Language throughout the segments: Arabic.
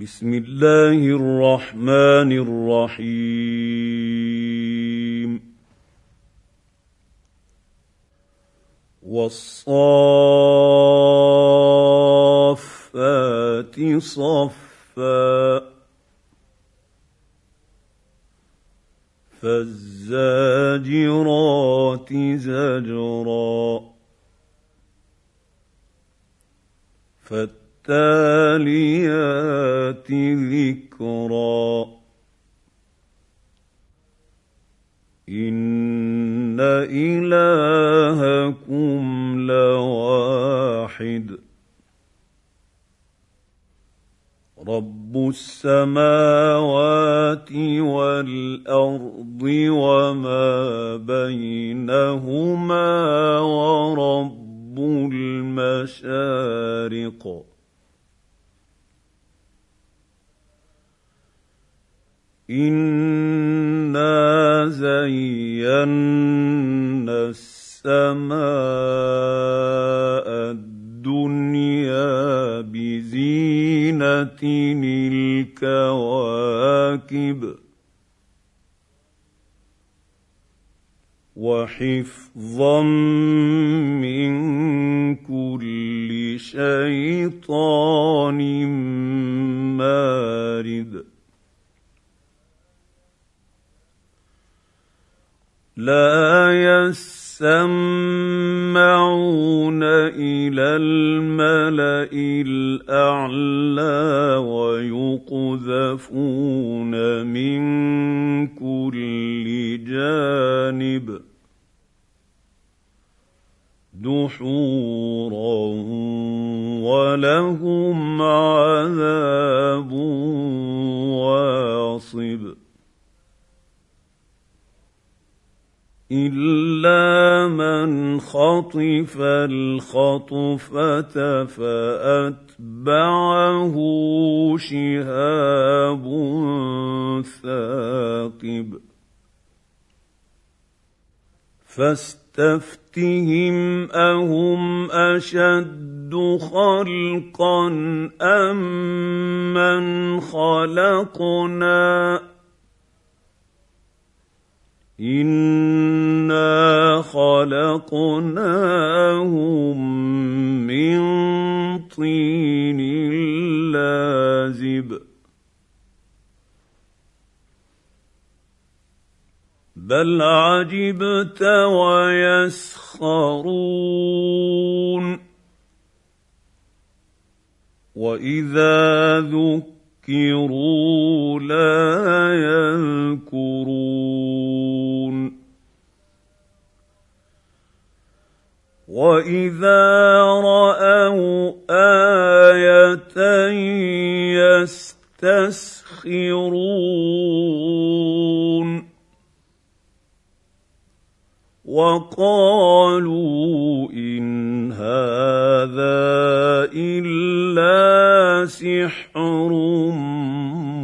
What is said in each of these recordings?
بسم الله الرحمن الرحيم والصافات صفا السماوات والأرض وما بينهما ورب المشارق. انا زينا السماء الدنيا بزينه الكواكب وحفظا من كل شيطان مارد. لا يسمعون إلى الملأ الأعلى ويقذفون من كل جانب دحورا ولهم عذاب واصب الا من خطف الخطفه فاتبعه شهاب ثاقب فاستفتهم اهم اشد خلقا ام من خلقنا انا خلقناهم من طين لازب بل عجبت ويسخرون. وإذا ذكروا لا يذكرون. واذا راوا إيه يستسخرون وقالوا ان هذا الا سحر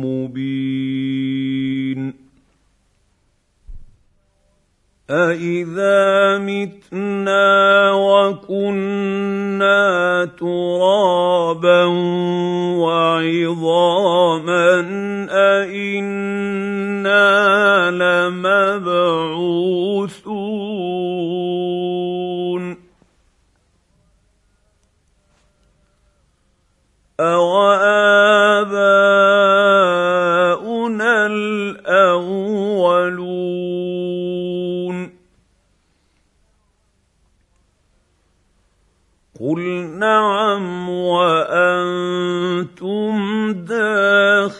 مبين أإذا متنا وكنا ترابا وعظاما أإنا لمبعوثون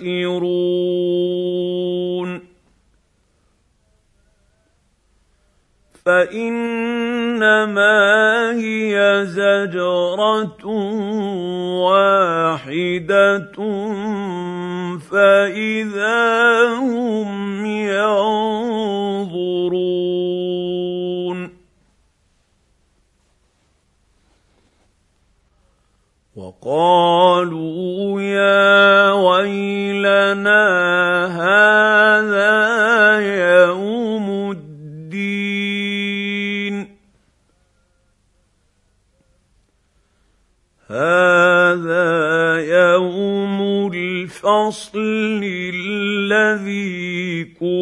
داخرون فانما هي زجره واحدة فاذا هم ينظرون وقالوا يا ويلنا هذا يوم الدين. هذا يوم الفصل الذي كنتم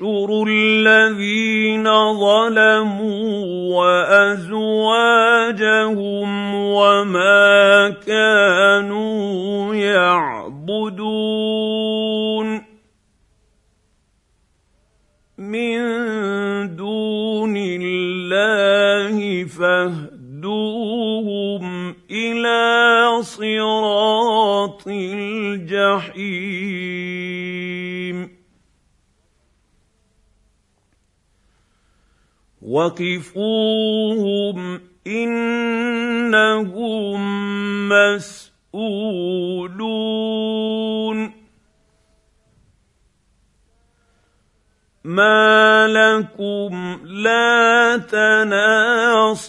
احشروا الذين ظلموا وأزواجهم وما كانوا يعبدون من دون الله فاهدوهم إلى صراط الجحيم. وقفوهم انهم مسؤولون ما لكم لا تناصرون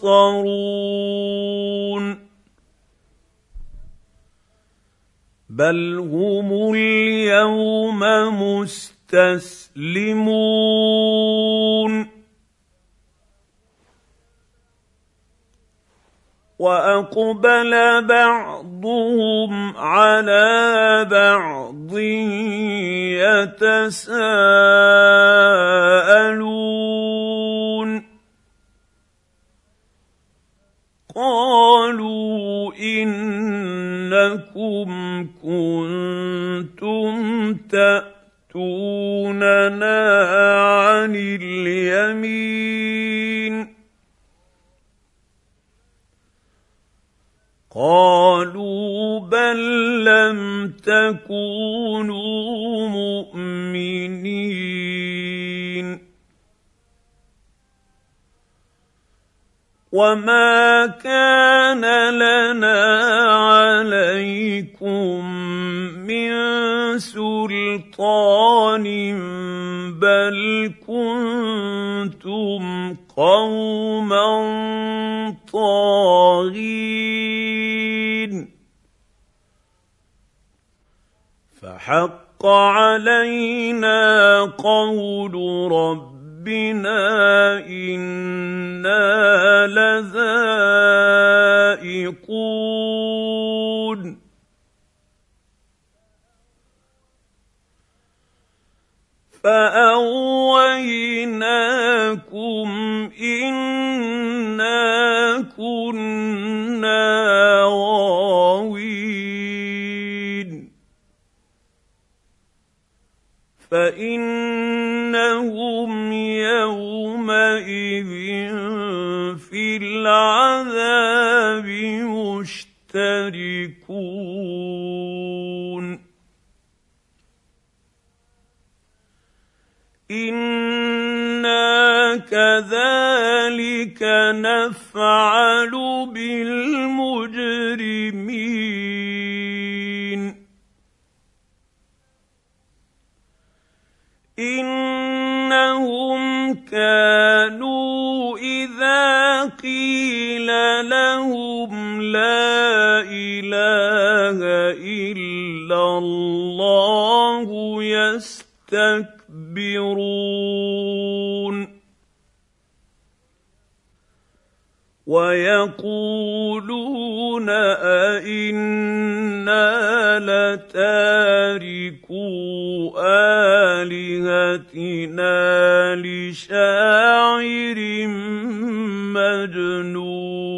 بل هم اليوم مستسلمون وأقبل بعضهم على بعض يتساءلون. قالوا إنكم كنتم تأتوننا عن اليمين. قالوا بل لم تكونوا مؤمنين. وما كان لنا عليكم من سلطان بل كنتم قوما طاغين. فحق علينا قول ربنا أنا لذائقون فاغويناكم انا كنا فإنهم يومئذ في العذاب مشتركون. أنا كذلك نفعل بالمجرمين. إنهم كانوا إذا قيل لهم لا إله إلا الله يستكبرون يستكبرون ويقولون أئنا لتاركو آلهتنا لشاعر مجنون.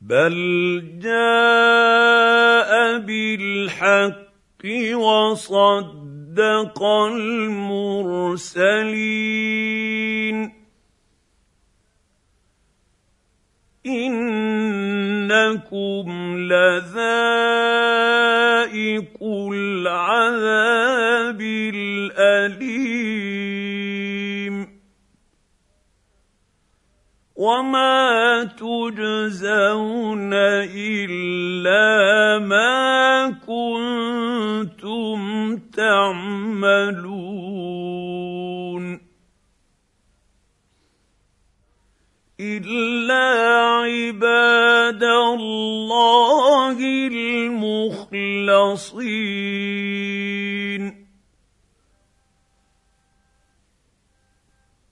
بل جاء بالحق وصدق المرسلين. إنكم لذائق العذاب الأليم. وما تجزون الا ما كنتم تعملون الا عباد الله المخلصين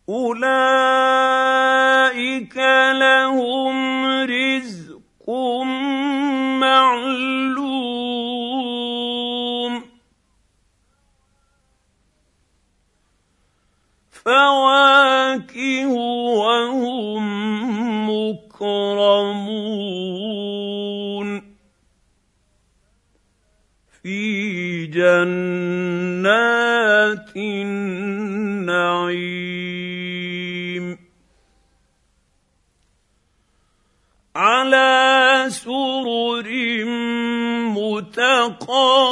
اولئك لهم رزق معلوم. فواكه وهم مكرمون. في جنات النعيم. على سرر متقابلين.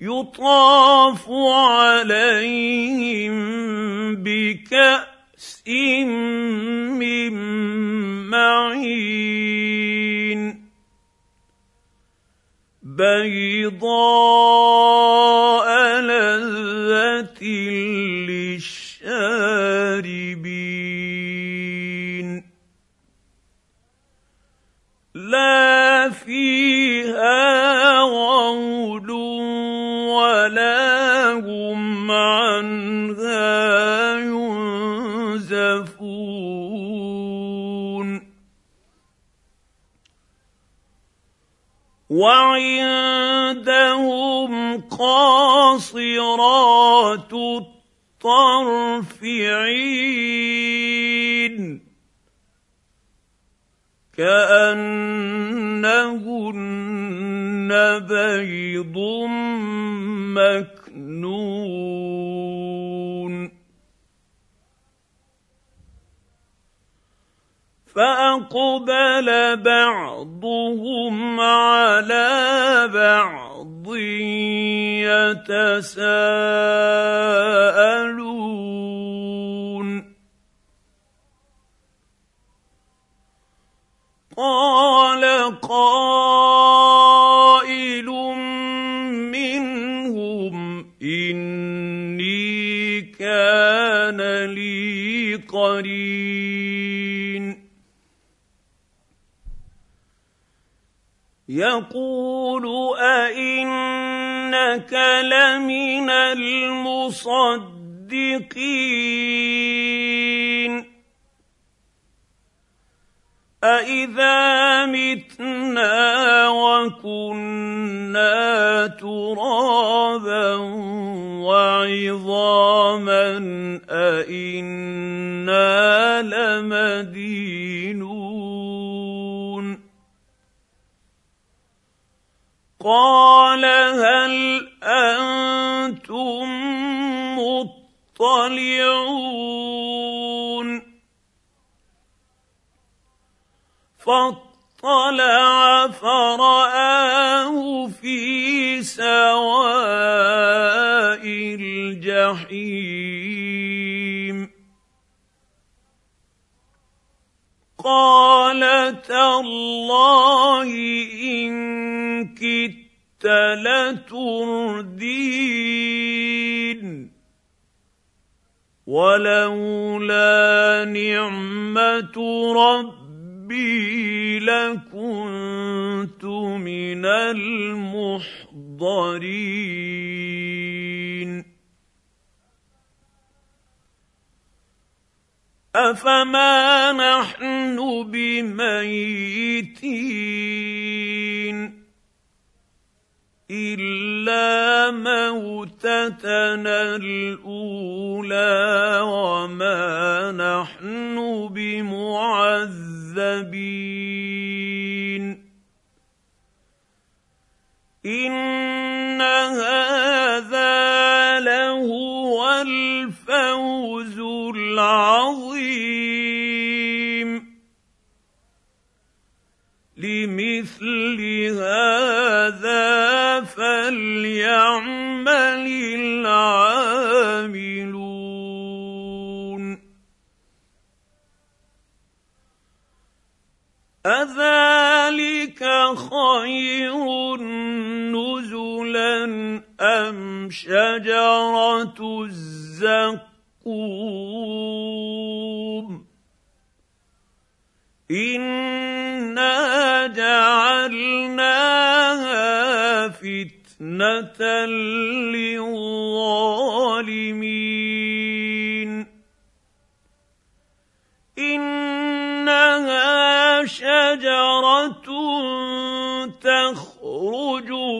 يطاف عليهم بكأس من معين. بيضاء لذة للشاربين يقول أئنك لمن المصدقين أإذا متنا وكنا ترابا وعظاما أإنا لمدينون قال هل أنتم مطلعون؟ فاطلع فرآه في سواء الجحيم. قال تالله إن كدت لتردين. ولولا ربي ربي لكنت من المحضرين. افما نحن بميتين الا موتتنا الاولى وما نحن بمعذبين ان هذا لهو الفوز العظيم لمثل هذا فليعمل العاملون أذلك خير نزلا أم شجرة الزقوم؟ إنا جعلناها فتنة للظالمين.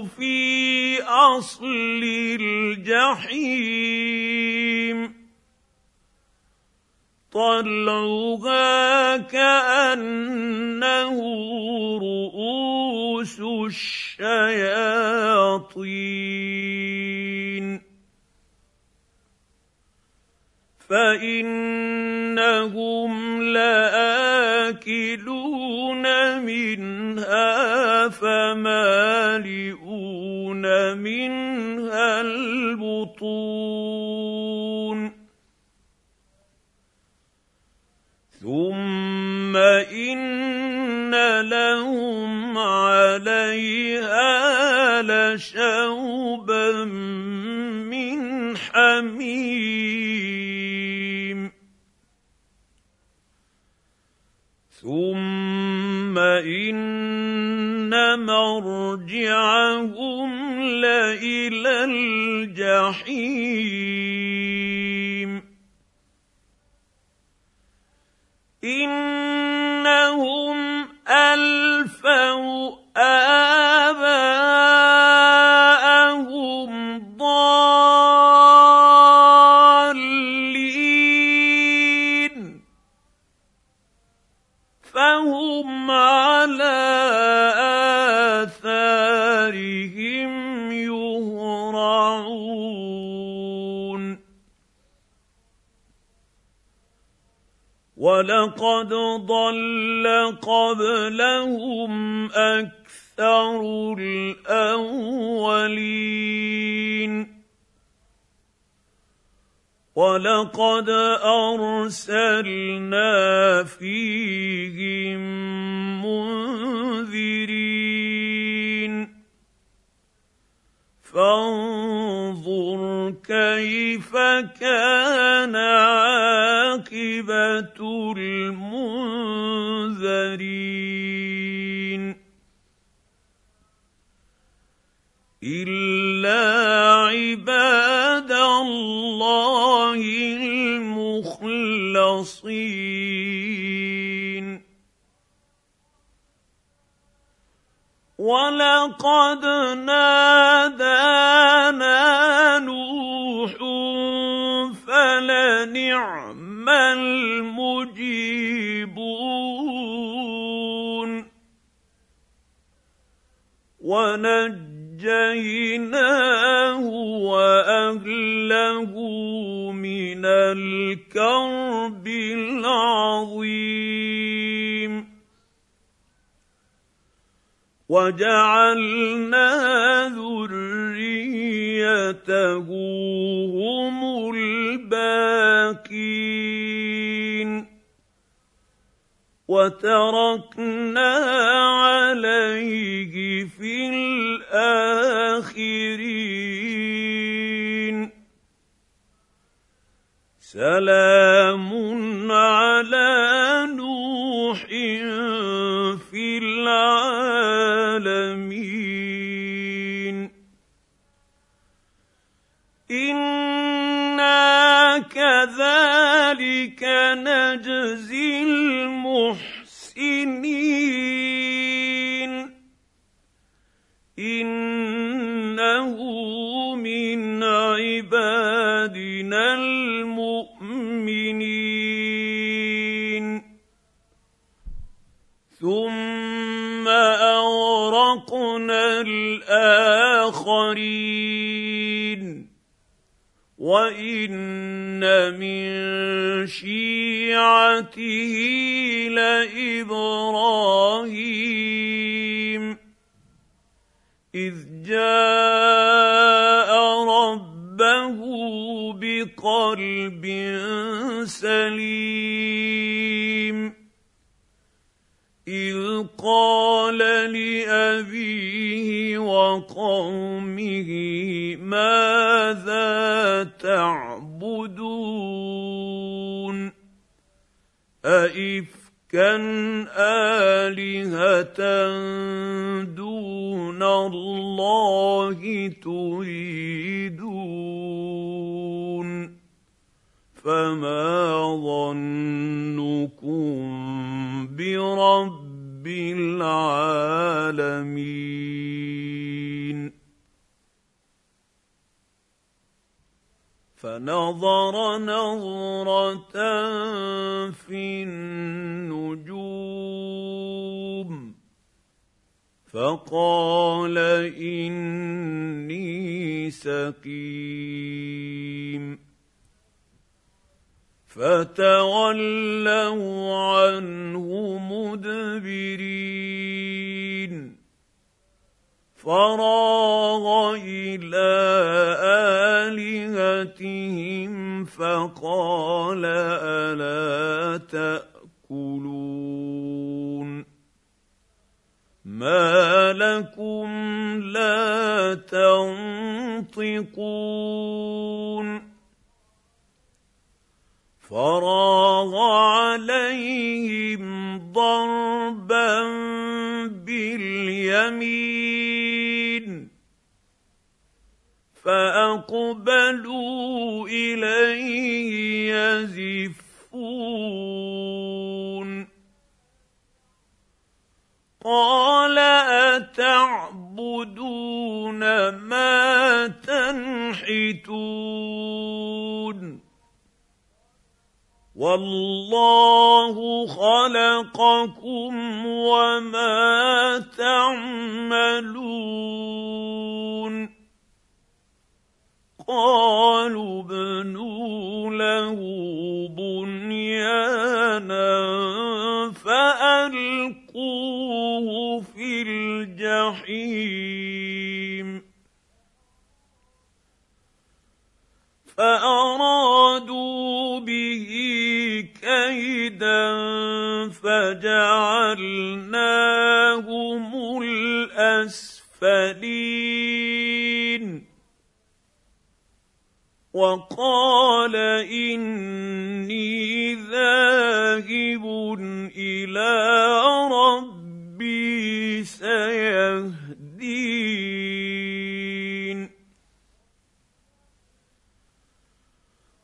في أصل الجحيم طلعها كأنه رؤوس الشياطين فإنهم لآكلون منها فمالئون منها البطون. ثم إن لهم عليها لشوبا من حميم. ثم إن مرجعهم لالى الجحيم. ولقد ضل قبلهم أكثر الاولين ولقد ارسلنا فيهم منذرين فانظر كيف كان عاقبة المنذرين إلا عباد الله المخلصين ولقد نادانا الكرب العظيم. وجعلنا ذريته هم الباقين. وتركنا عليه سلام على أئفكا آلهة دون الله تريدون فما ظنكم برب العالمين فنظر نظرة في النجوم فقال إني سقيم فتولوا عنه مدبرين فراغ إلى آلهتهم فقال ألا تأكلون ما لكم لا تنطقون فراغ عليهم ضربا باليمين فأقبلوا إليه يزفون. قال أتعبدون ما تنحتون؟ والله خلقكم وما تعملون. قالوا ابنوا له بنيانا فالقوه في الجحيم فارادوا به كيدا فجعلناهم الاسفلين وقال إني ذاهب إلى ربي سيهدين.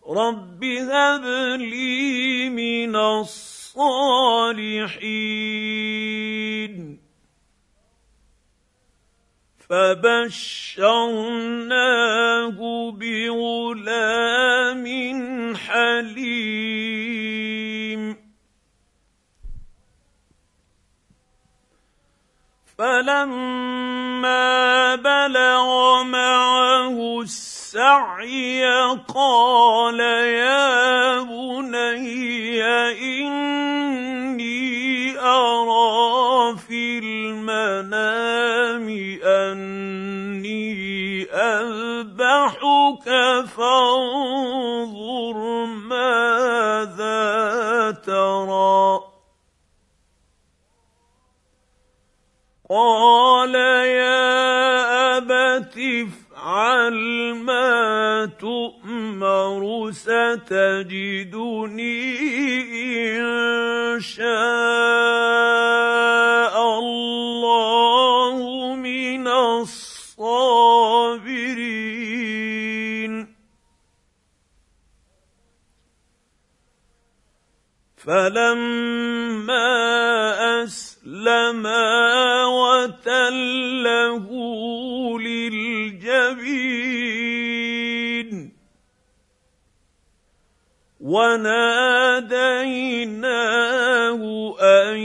رب هب لي من الصالحين. فبشرناه بغلام حليم. فلما بلغ معه السعي قال يا بني اني أرى في المنام أني أذبحك فانظر ماذا ترى. قال يا ابت افعل ما تؤمر ستجدني إن فلما أسلما وتله للجبين وناديناه أن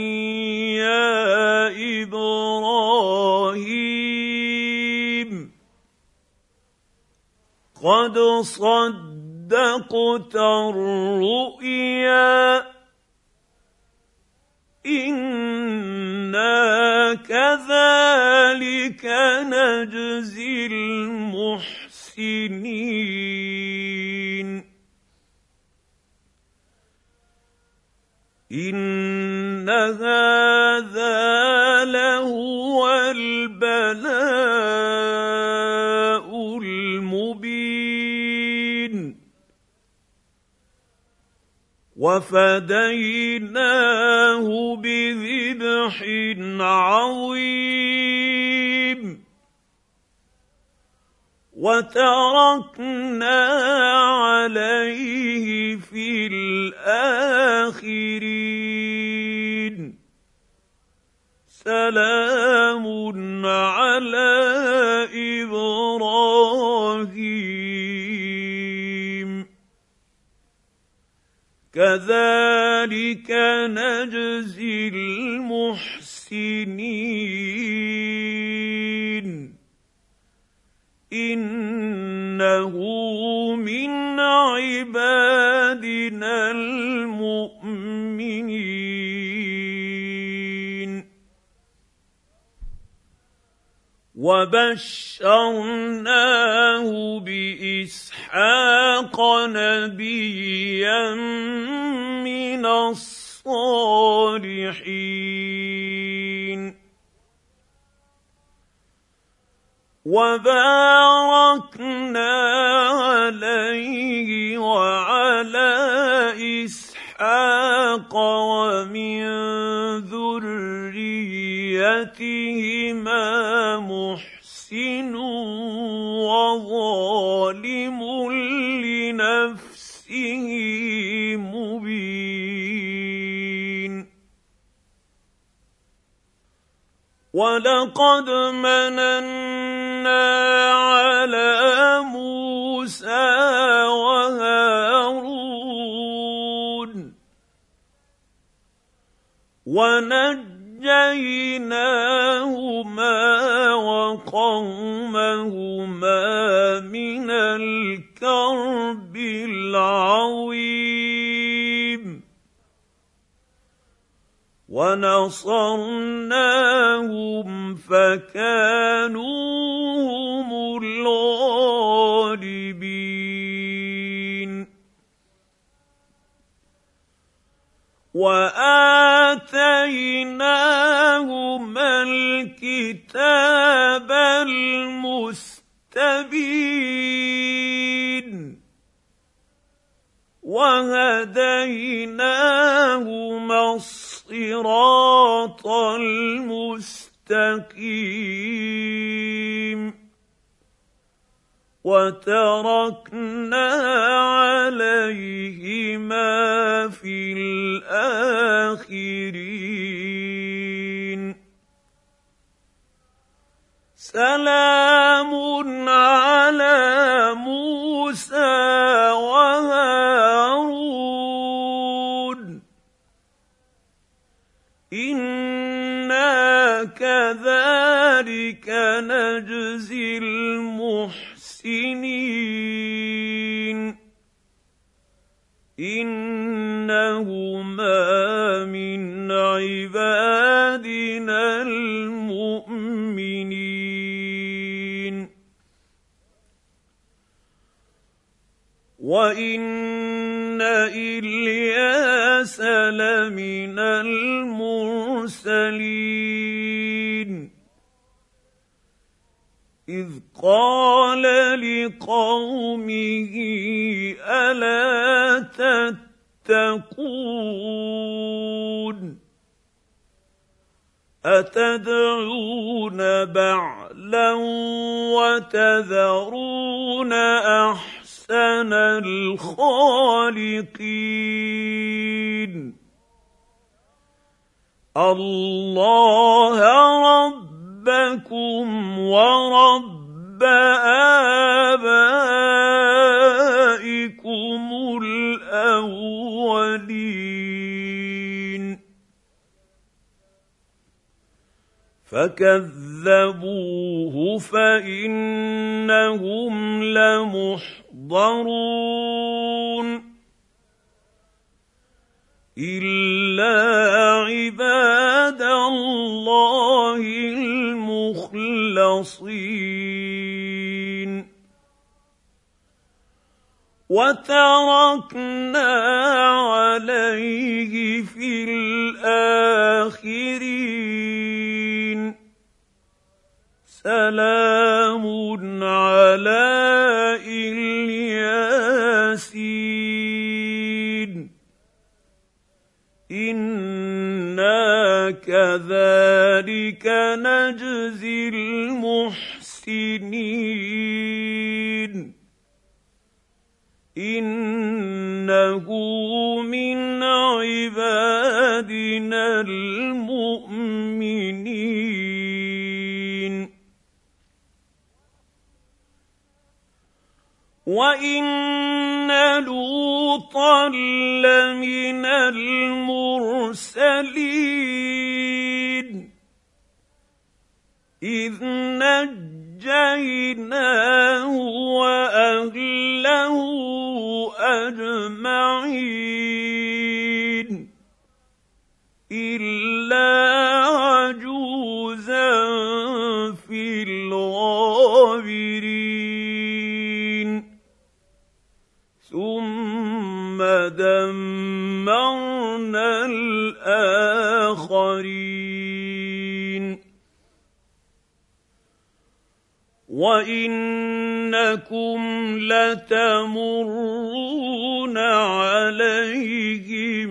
يا إبراهيم قد صدقت الرؤيا كذلك نجزي المحسنين. إن هذا لهو البلاء المبين. وفديناه بذبح عظيم. وتركنا عليه في الآخرين. سلام على إبراهيم. كذلك نجزي المحسنين. إنه من عبادنا المؤمنين. وبشرناه بإسحاق نبيا من الصالحين. وباركنا عليه وعلى إسحاق ومن ذريتهما محسن وظالم لنفسه مبين. ولقد مننا على موسى وهارون ونجيناهما ونصرناهم فكانوا هم الغالبين. واتيناهما الكتاب المستبين. وهديناهما وتركنا أتدعون بعلا وتذرون أحسن الخالقين؟ الله ربكم ورب آبائكم. فكذبوه فانهم لمحضرون الا عباد الله المخلصين وتركنا عليه في الاخرين سلام على إلياسين. إنا كذلك نجزي المحسنين. وان لوطا لمن المرسلين اذ نجيناه واهله اجمعين الا عجوزا في الغابرين ثم دمرنا الآخرين. وإنكم لتمرون عليهم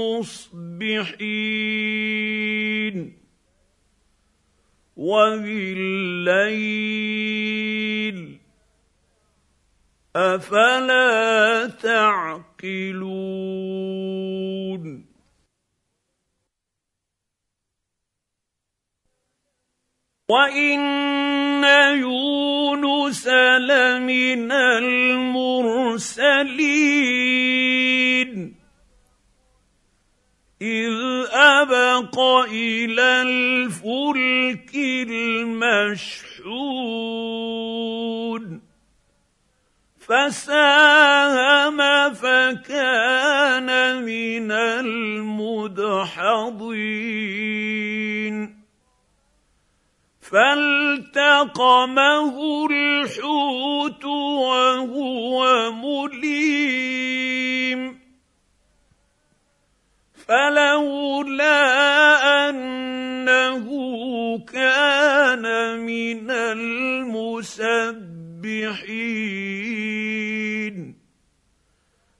مصبحين. وبالليل أفلا تعقلون وإن يونس لمن المرسلين. إذ أبق إلى الفلك المشحون. فساهم فكان من المدحضين. فالتقمه الحوت وهو مليم. فلولا أنه كان من المسبحين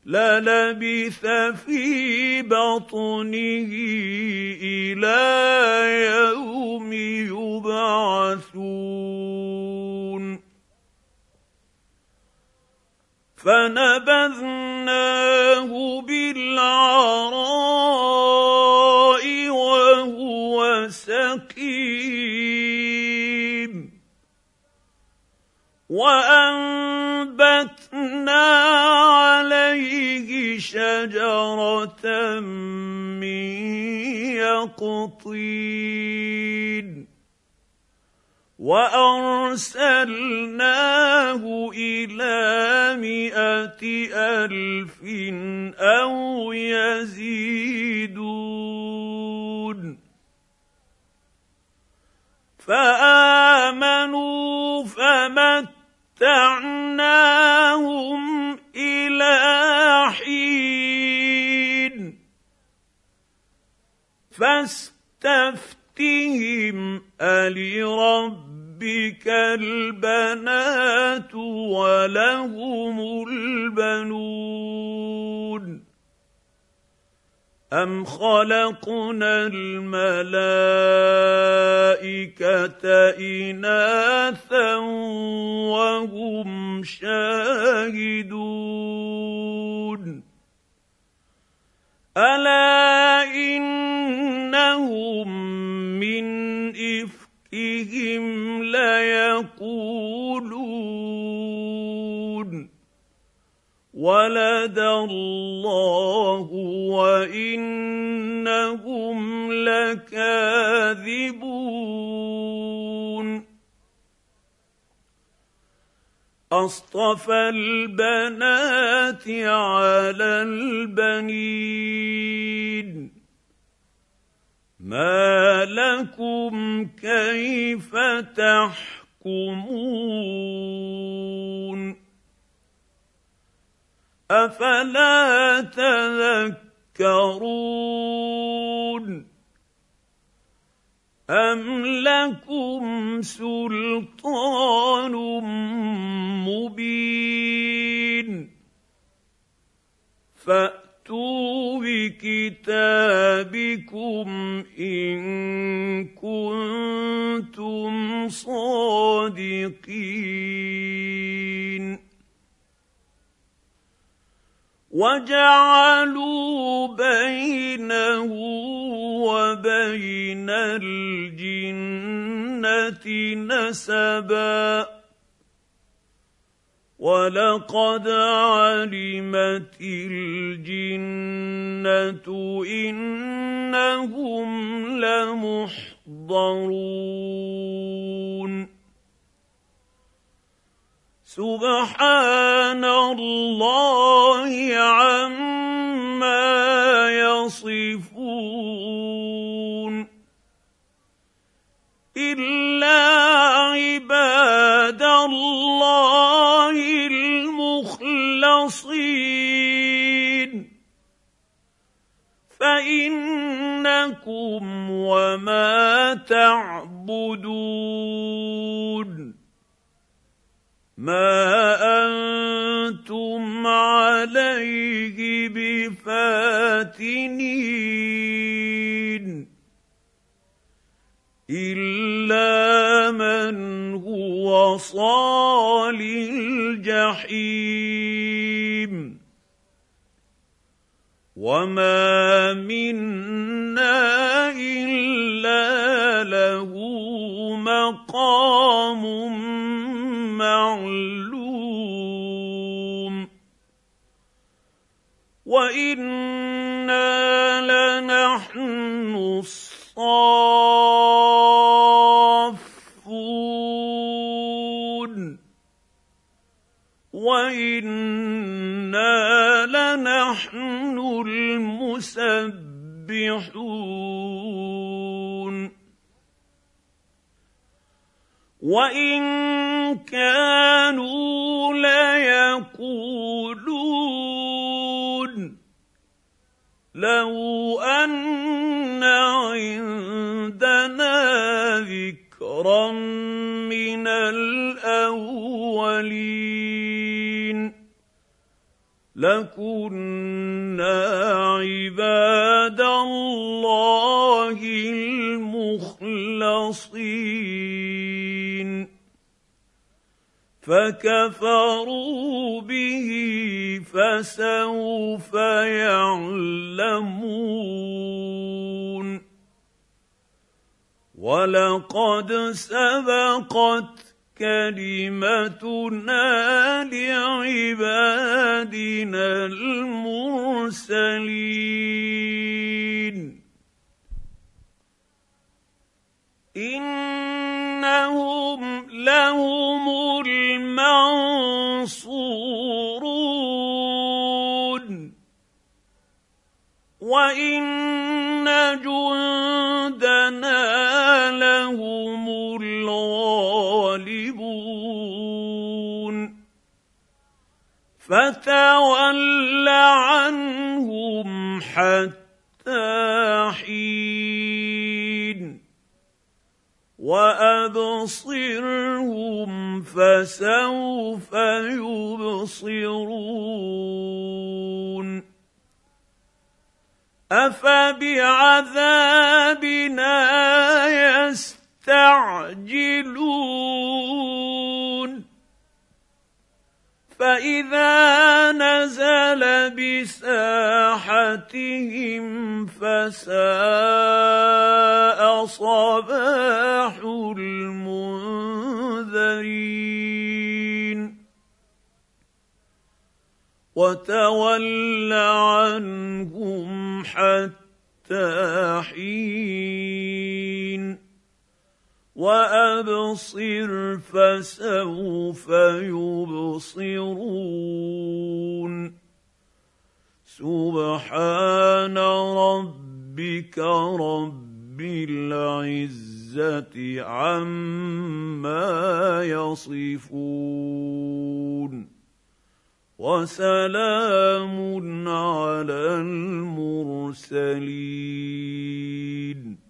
للبث في بطنه إلى يوم يبعثون. فنبذناه بالعراء وأنبتنا عليه شجرة من يقطين وأرسلناه إلى مائه ألف أو يزيدون فآمنوا فمتعناهم إلى حين. فاستفتهم ألرب ربك البنات ولهم البنون. ام خلقنا الملائكه اناثا وهم شاهدون الا انهم من افكهم ليقولون ولد الله وإنهم لكاذبون. أصطفى البنات على البنين. ما لكم كيف تحكمون؟ أفلا تذكرون أم لكم سلطان مبين فأتوا بكتابكم إن كنتم صادقين وجعلوا بينه وبين الجنة نسبا. ولقد علمت الجنه انهم لمحضرون. سبحان الله عما يصفون. إلا عباد الله المخلصين. فإنكم وما تعبدون. ما أنتم عليه بفاتنين الله المخلصين. فكفروا به فسوف يعلمون. ولقد سبقت كلمتنا لعبادنا المرسلين. انهم لهم المنصورون وان جندنا لهم الغالبون فتول عنهم حتى حين وأبصرهم فسوف يبصرون. أفبعذابنا يستعجلون؟ فإذا نزل بساحتهم فساء صباح المنذرين. وتول عنهم حتى حين وأبصر فسوف يبصرون. سبحان ربك رب العزة عما يصفون. وسلام على المرسلين.